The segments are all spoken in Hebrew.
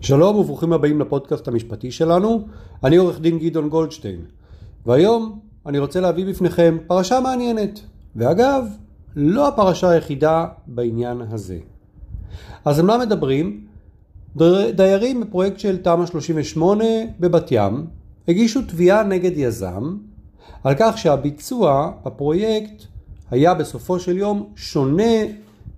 שלום וברוכים הבאים לפודקאסט המשפטי שלנו, אני עורך דין גדעון גולדשטיין, והיום אני רוצה להביא בפניכם פרשה מעניינת, ואגב, לא הפרשה היחידה בעניין הזה. אז על מה מדברים? דיירים בפרויקט של תמ"א 38 בבת ים הגישו תביעה נגד יזם על כך שהביצוע בפרויקט היה בסופו של יום שונה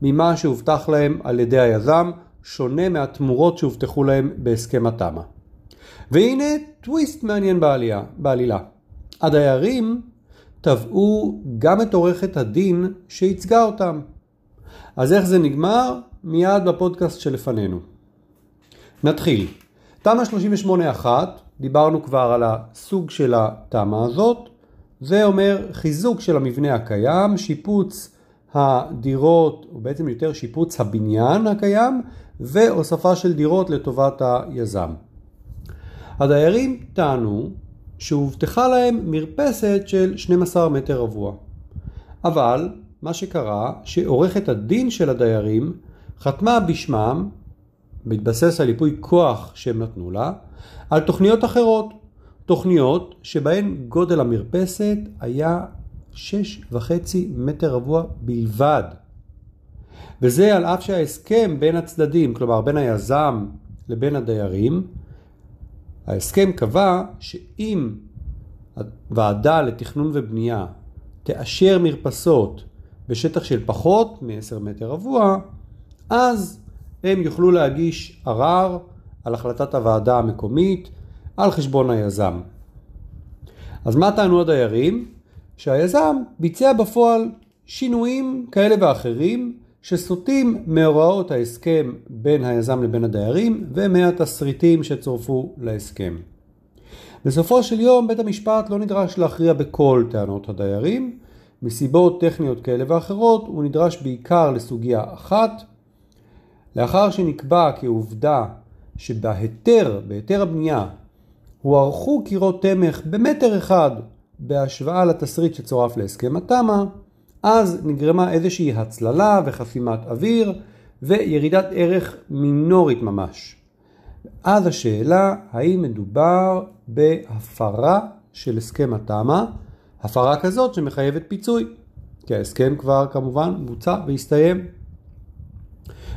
ממה שהובטח להם על ידי היזם, שונה מהתמורות שהובטחו להם בהסכם התמ"א. והנה טוויסט מעניין בעלייה, בעלילה. הדיירים תבעו גם את עורכת הדין שייצגה אותם. אז איך זה נגמר? מיד בפודקאסט שלפנינו. נתחיל. תמ"א 38-1, דיברנו כבר על הסוג של התמ"א הזאת, זה אומר חיזוק של המבנה הקיים, שיפוץ הדירות, או בעצם יותר שיפוץ הבניין הקיים, והוספה של דירות לטובת היזם. הדיירים טענו שהובטחה להם מרפסת של 12 מטר רבוע. אבל מה שקרה שעורכת הדין של הדיירים חתמה בשמם, בהתבסס על ייפוי כוח שהם נתנו לה, על תוכניות אחרות. תוכניות שבהן גודל המרפסת היה 6.5 מטר רבוע בלבד. וזה על אף שההסכם בין הצדדים, כלומר בין היזם לבין הדיירים, ההסכם קבע שאם הוועדה לתכנון ובנייה תאשר מרפסות בשטח של פחות מ-10 מטר רבוע, אז הם יוכלו להגיש ערר על החלטת הוועדה המקומית על חשבון היזם. אז מה טענו הדיירים? שהיזם ביצע בפועל שינויים כאלה ואחרים שסוטים מהוראות ההסכם בין היזם לבין הדיירים ומהתסריטים שצורפו להסכם. בסופו של יום בית המשפט לא נדרש להכריע בכל טענות הדיירים, מסיבות טכניות כאלה ואחרות הוא נדרש בעיקר לסוגיה אחת. לאחר שנקבע כעובדה שבהיתר, בהיתר הבנייה, הוארכו קירות תמך במטר אחד בהשוואה לתסריט שצורף להסכם התמ"א, אז נגרמה איזושהי הצללה וחסימת אוויר וירידת ערך מינורית ממש. אז השאלה האם מדובר בהפרה של הסכם התמ"א, הפרה כזאת שמחייבת פיצוי, כי ההסכם כבר כמובן בוצע והסתיים.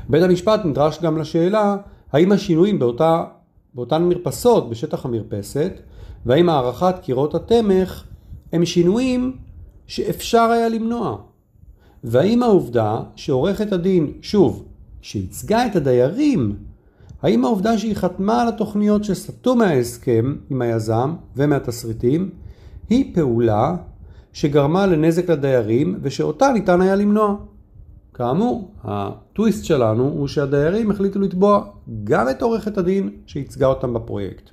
בית המשפט נדרש גם לשאלה האם השינויים באותה, באותן מרפסות בשטח המרפסת והאם הערכת קירות התמך הם שינויים שאפשר היה למנוע. והאם העובדה שעורכת הדין, שוב, שייצגה את הדיירים, האם העובדה שהיא חתמה על התוכניות שסטו מההסכם עם היזם ומהתסריטים, היא פעולה שגרמה לנזק לדיירים ושאותה ניתן היה למנוע. כאמור, הטוויסט שלנו הוא שהדיירים החליטו לתבוע גם את עורכת הדין שייצגה אותם בפרויקט.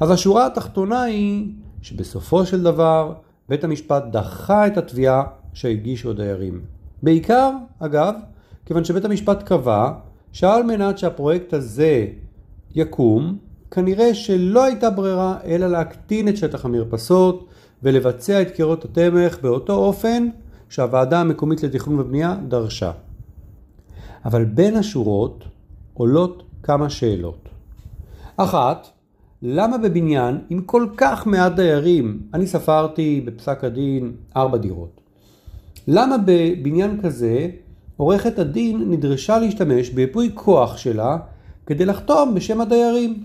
אז השורה התחתונה היא שבסופו של דבר בית המשפט דחה את התביעה שהגישו הדיירים. בעיקר, אגב, כיוון שבית המשפט קבע שעל מנת שהפרויקט הזה יקום, כנראה שלא הייתה ברירה אלא להקטין את שטח המרפסות ולבצע את קירות התמך באותו אופן שהוועדה המקומית לתכנון ובנייה דרשה. אבל בין השורות עולות כמה שאלות. אחת, למה בבניין עם כל כך מעט דיירים, אני ספרתי בפסק הדין ארבע דירות, למה בבניין כזה עורכת הדין נדרשה להשתמש ביפוי כוח שלה כדי לחתום בשם הדיירים?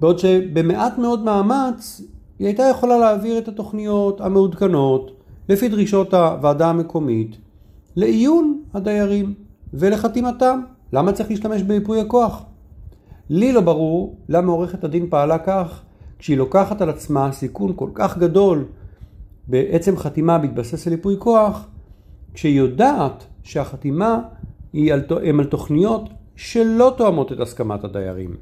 בעוד שבמעט מאוד מאמץ היא הייתה יכולה להעביר את התוכניות המעודכנות לפי דרישות הוועדה המקומית לעיון הדיירים ולחתימתם. למה צריך להשתמש ביפוי הכוח? לי לא ברור למה עורכת הדין פעלה כך כשהיא לוקחת על עצמה סיכון כל כך גדול בעצם חתימה בהתבסס על ייפוי כוח, כשהיא יודעת שהחתימה היא על, הם על תוכניות שלא תואמות את הסכמת הדיירים.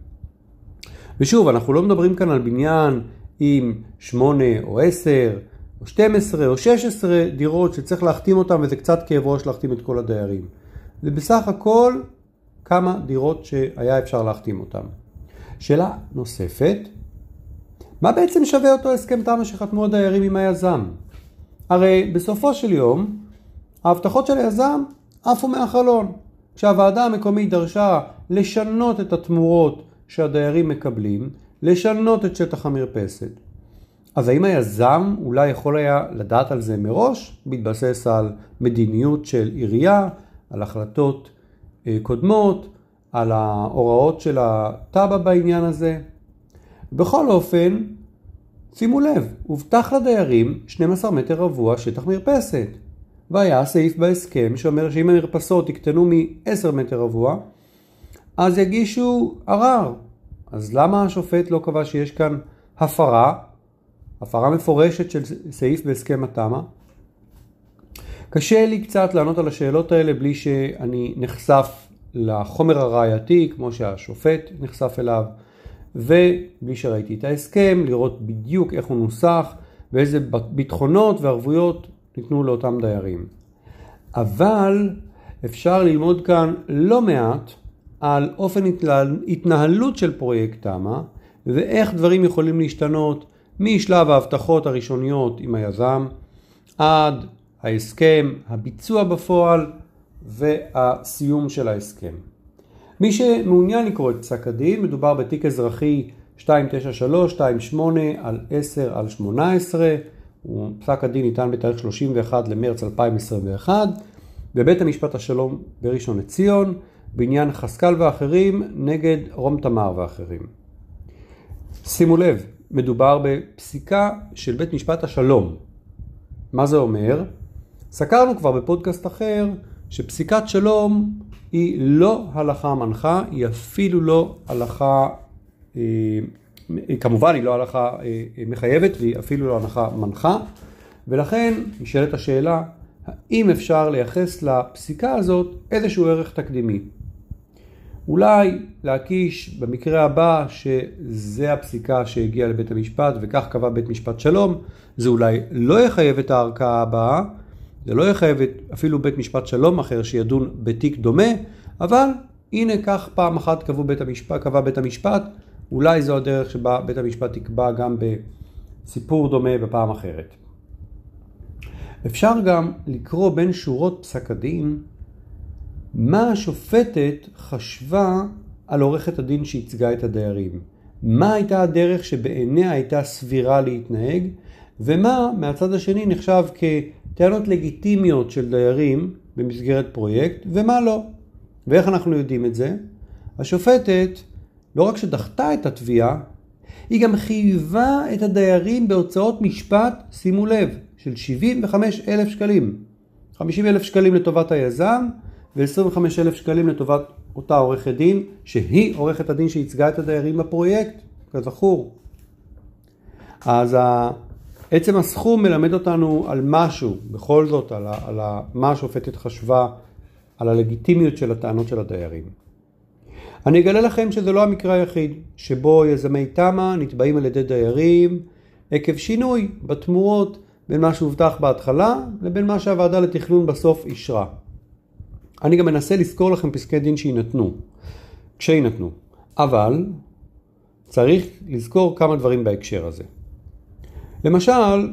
ושוב, אנחנו לא מדברים כאן על בניין עם 8 או 10 או 12 או 16 דירות שצריך להחתים אותם וזה קצת כאב ראש להחתים את כל הדיירים. זה בסך הכל כמה דירות שהיה אפשר להחתים אותם. שאלה נוספת, מה בעצם שווה אותו הסכם תמ"א שחתמו הדיירים עם היזם? הרי בסופו של יום, ההבטחות של היזם עפו מהחלון. כשהוועדה המקומית דרשה לשנות את התמורות שהדיירים מקבלים, לשנות את שטח המרפסת. אז האם היזם אולי יכול היה לדעת על זה מראש, בהתבסס על מדיניות של עירייה, על החלטות קודמות, על ההוראות של התב"ע בעניין הזה? בכל אופן, שימו לב, הובטח לדיירים 12 מטר רבוע שטח מרפסת. והיה סעיף בהסכם שאומר שאם המרפסות יקטנו מ-10 מטר רבוע, אז יגישו ערר. אז למה השופט לא קבע שיש כאן הפרה, הפרה מפורשת של סעיף בהסכם התמ"א? קשה לי קצת לענות על השאלות האלה בלי שאני נחשף לחומר הראייתי, כמו שהשופט נחשף אליו, ובלי שראיתי את ההסכם, לראות בדיוק איך הוא נוסח ואיזה ביטחונות וערבויות ניתנו לאותם דיירים. אבל אפשר ללמוד כאן לא מעט על אופן התנהלות של פרויקט תמ"א ואיך דברים יכולים להשתנות משלב ההבטחות הראשוניות עם היזם עד ההסכם, הביצוע בפועל והסיום של ההסכם. מי שמעוניין לקרוא את פסק הדין, מדובר בתיק אזרחי 29328 על 10 על 18, פסק הדין ניתן בתאריך 31 למרץ 2021 בבית המשפט השלום בראשון לציון בעניין חסקל ואחרים נגד רום תמר ואחרים. שימו לב, מדובר בפסיקה של בית משפט השלום. מה זה אומר? סקרנו כבר בפודקאסט אחר שפסיקת שלום היא לא הלכה מנחה, היא אפילו לא הלכה, אה, כמובן היא לא הלכה אה, מחייבת והיא אפילו לא הלכה מנחה, ולכן נשאלת השאלה, האם אפשר לייחס לפסיקה הזאת איזשהו ערך תקדימי? אולי להקיש במקרה הבא שזה הפסיקה שהגיעה לבית המשפט וכך קבע בית משפט שלום, זה אולי לא יחייב את הערכאה הבאה, זה לא יחייב אפילו בית משפט שלום אחר שידון בתיק דומה, אבל הנה כך פעם אחת קבע בית המשפט, קבע בית המשפט, אולי זו הדרך שבה בית המשפט יקבע גם בסיפור דומה בפעם אחרת. אפשר גם לקרוא בין שורות פסק הדין מה השופטת חשבה על עורכת הדין שייצגה את הדיירים. מה הייתה הדרך שבעיניה הייתה סבירה להתנהג, ומה מהצד השני נחשב כטענות לגיטימיות של דיירים במסגרת פרויקט, ומה לא. ואיך אנחנו יודעים את זה? השופטת לא רק שדחתה את התביעה, היא גם חייבה את הדיירים בהוצאות משפט, שימו לב, של 75 אלף שקלים. 50 אלף שקלים לטובת היזם ו-25 אלף שקלים לטובת אותה עורכת דין, שהיא עורכת הדין שייצגה את הדיירים בפרויקט, כזכור. אז עצם הסכום מלמד אותנו על משהו, בכל זאת, על, על מה השופטת חשבה, על הלגיטימיות של הטענות של הדיירים. אני אגלה לכם שזה לא המקרה היחיד, שבו יזמי תמ"א נתבעים על ידי דיירים עקב שינוי בתמורות בין מה שהובטח בהתחלה לבין מה שהוועדה לתכנון בסוף אישרה. אני גם מנסה לזכור לכם פסקי דין שיינתנו, כשיינתנו, אבל צריך לזכור כמה דברים בהקשר הזה. למשל,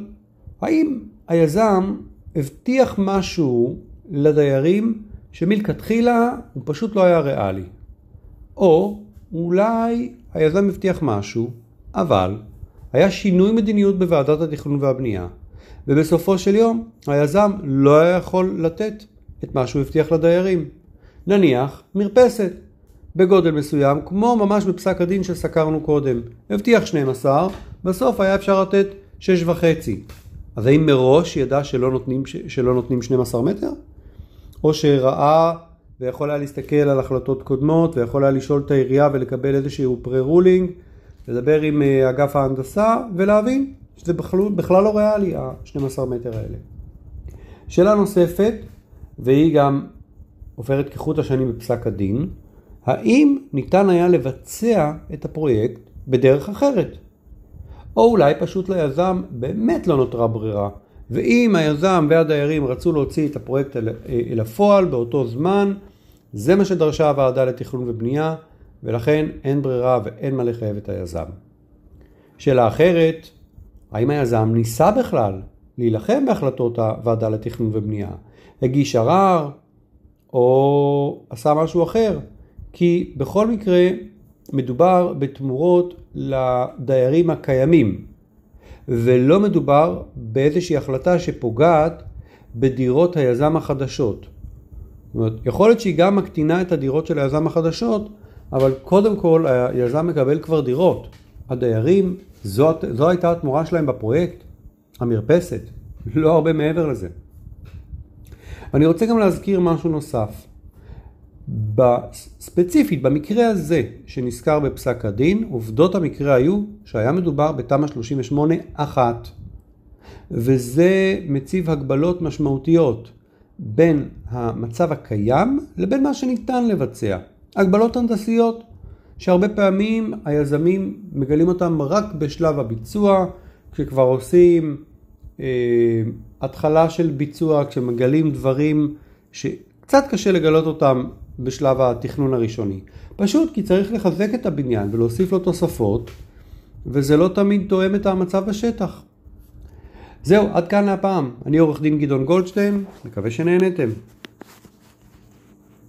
האם היזם הבטיח משהו לדיירים שמלכתחילה הוא פשוט לא היה ריאלי? או אולי היזם הבטיח משהו, אבל היה שינוי מדיניות בוועדת התכנון והבנייה, ובסופו של יום היזם לא היה יכול לתת את מה שהוא הבטיח לדיירים. נניח מרפסת בגודל מסוים, כמו ממש בפסק הדין שסקרנו קודם. הבטיח 12, בסוף היה אפשר לתת 6 וחצי. אז האם מראש ידע שלא נותנים, שלא נותנים 12 מטר? או שראה ויכול היה להסתכל על החלטות קודמות ויכול היה לשאול את העירייה ולקבל איזשהו פרה-רולינג, לדבר עם אה, אגף ההנדסה ולהבין שזה בכלל, בכלל לא ריאלי ה-12 מטר האלה. שאלה נוספת, והיא גם עוברת כחוט השנים בפסק הדין, האם ניתן היה לבצע את הפרויקט בדרך אחרת? או אולי פשוט ליזם באמת לא נותרה ברירה, ואם היזם והדיירים רצו להוציא את הפרויקט אל, אל הפועל באותו זמן, זה מה שדרשה הוועדה לתכנון ובנייה, ולכן אין ברירה ואין מה לחייב את היזם. שאלה אחרת, האם היזם ניסה בכלל להילחם בהחלטות הוועדה לתכנון ובנייה? הגיש ערר, או עשה משהו אחר, כי בכל מקרה מדובר בתמורות לדיירים הקיימים, ולא מדובר באיזושהי החלטה שפוגעת בדירות היזם החדשות. זאת אומרת, יכול להיות שהיא גם מקטינה את הדירות של היזם החדשות, אבל קודם כל היזם מקבל כבר דירות. הדיירים, זו, זו הייתה התמורה שלהם בפרויקט, המרפסת, לא הרבה מעבר לזה. ואני רוצה גם להזכיר משהו נוסף. ספציפית, במקרה הזה שנזכר בפסק הדין, עובדות המקרה היו שהיה מדובר בתמ"א 38 אחת. וזה מציב הגבלות משמעותיות בין המצב הקיים לבין מה שניתן לבצע. הגבלות הנדסיות שהרבה פעמים היזמים מגלים אותם רק בשלב הביצוע, כשכבר עושים אה, התחלה של ביצוע, כשמגלים דברים שקצת קשה לגלות אותם בשלב התכנון הראשוני. פשוט כי צריך לחזק את הבניין ולהוסיף לו תוספות, וזה לא תמיד תואם את המצב בשטח. זהו, עד כאן להפעם. אני עורך דין גדעון גולדשטיין, מקווה שנהנתם.